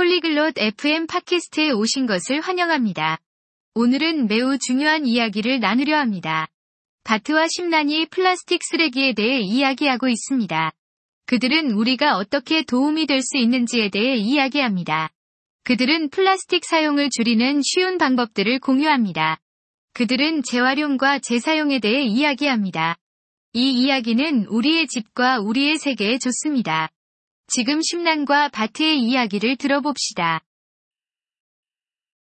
폴리글롯 FM 팟캐스트에 오신 것을 환영합니다. 오늘은 매우 중요한 이야기를 나누려 합니다. 바트와 심란이 플라스틱 쓰레기에 대해 이야기하고 있습니다. 그들은 우리가 어떻게 도움이 될 수 있는지에 대해 이야기합니다. 그들은 플라스틱 사용을 줄이는 쉬운 방법들을 공유합니다. 그들은 재활용과 재사용에 대해 이야기합니다. 이 이야기는 우리의 집과 우리의 세계에 좋습니다. 지금 심란과 바트의 이야기를 들어봅시다.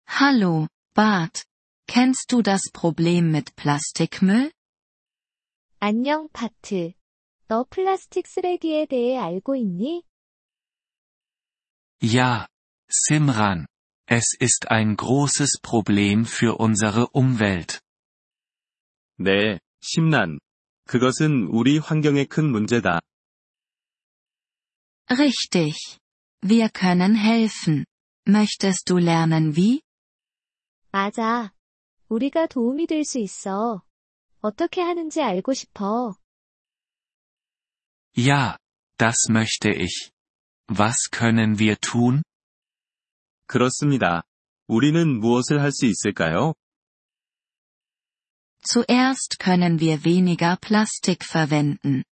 Hallo, Bart. Kennst du das Problem mit Plastikmüll? 안녕, 바트. 너 플라스틱 쓰레기에 대해 알고 있니? Ja, Simran. Es ist ein großes Problem für unsere Umwelt. 네, 심란. 그것은 우리 환경에 큰 문제다. Richtig. Wir können helfen. Möchtest du lernen wie? 맞아. 우리가 도움이 될 수 있어. 어떻게 하는지 알고 싶어. Ja, das möchte ich. Was können wir tun? 그렇습니다. 우리는 무엇을 할 수 있을까요? Zuerst können wir weniger Plastik verwenden.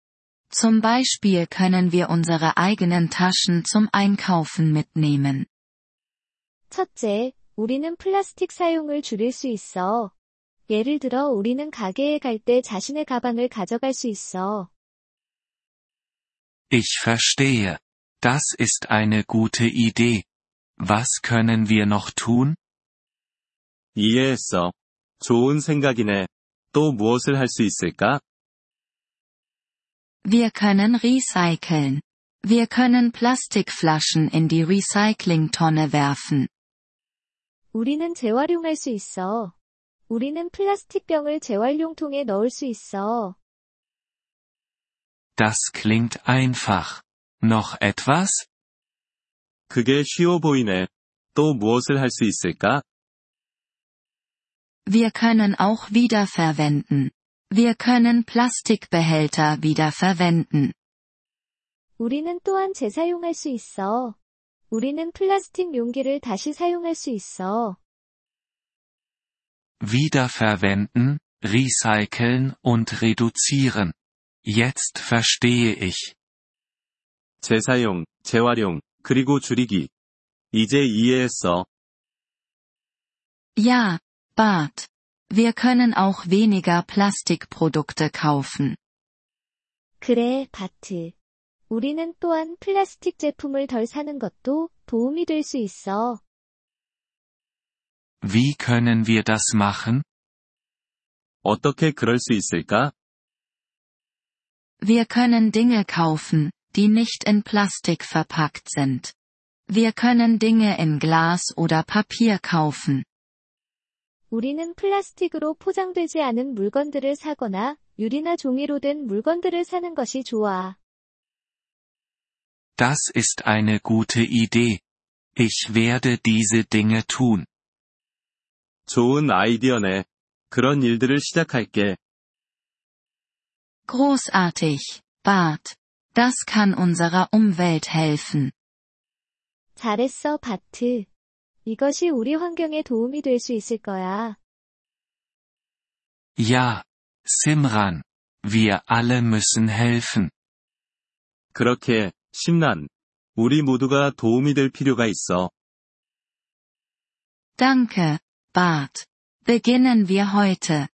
Zum Beispiel können wir unsere eigenen Taschen zum Einkaufen mitnehmen. 첫째, 우리는 플라스틱 사용을 줄일 수 있어. 예를 들어 우리는 가게에 갈 때 자신의 가방을 가져갈 수 있어. Ich verstehe. Das ist eine gute Idee. Was können wir noch tun? 이해했어. 좋은 생각이네. 또 무엇을 할 수 있을까? Wir können recyceln. Wir können Plastikflaschen in die Recyclingtonne werfen. 우리는 재활용할 수 있어. 우리는 플라스틱 병을 재활용통에 넣을 수 있어. Das klingt einfach. Noch etwas? 그게 쉬워 보이네. 또 무엇을 할 수 있을까? Wir können auch wiederverwenden. Wir können Plastikbehälter wiederverwenden. 우리는 또한 재사용할 수 있어. 우리는 플라스틱 용기를 다시 사용할 수 있어. Wiederverwenden, recyceln und reduzieren. Jetzt verstehe ich. 재사용, 재활용, 그리고 줄이기. 이제 이해했어. Ja, Bart. Wir können auch weniger Plastikprodukte kaufen. 그래, 바트. 우리는 또한 플라스틱 제품을 덜 사는 것도 도움이 될 수 있어. Wie können wir das machen? 어떻게 그럴 수 있을까? Wir können Dinge kaufen, die nicht in Plastik verpackt sind. Wir können Dinge in Glas oder Papier kaufen. 우리는 플라스틱으로 포장되지 않은 물건들을 사거나 유리나 종이로 된 물건들을 사는 것이 좋아. Das ist eine gute Idee. Ich werde diese Dinge tun. 좋은 아이디어네. 그런 일들을 시작할게. Großartig, Bart. Das kann unserer Umwelt helfen. 잘했어, 바트. 이것이 우리 환경에 도움이 될 수 있을 거야. Ja, Simran. Wir alle müssen helfen. 그렇게, 심란. 우리 모두가 도움이 될 필요가 있어. Danke, Bart. Beginnen wir heute.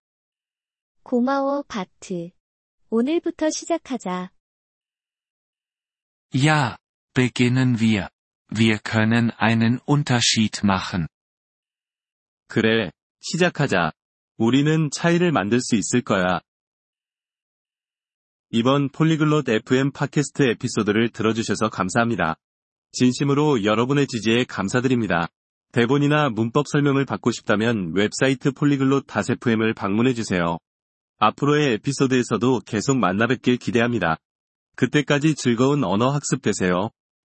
고마워, 바트. 오늘부터 시작하자. Ja, beginnen wir. Wir können einen Unterschied machen. 그래, 시작하자. 우리는 차이를 만들 수 있을 거야. 이번 폴리글롯 FM 팟캐스트 에피소드를 들어주셔서 감사합니다. 진심으로 여러분의 지지에 감사드립니다. 대본이나 문법 설명을 받고 싶다면 웹사이트 폴리글롯 다세프엠을 방문해주세요. 앞으로의 에피소드에서도 계속 만나 뵙길 기대합니다. 그때까지 즐거운 언어 학습 되세요.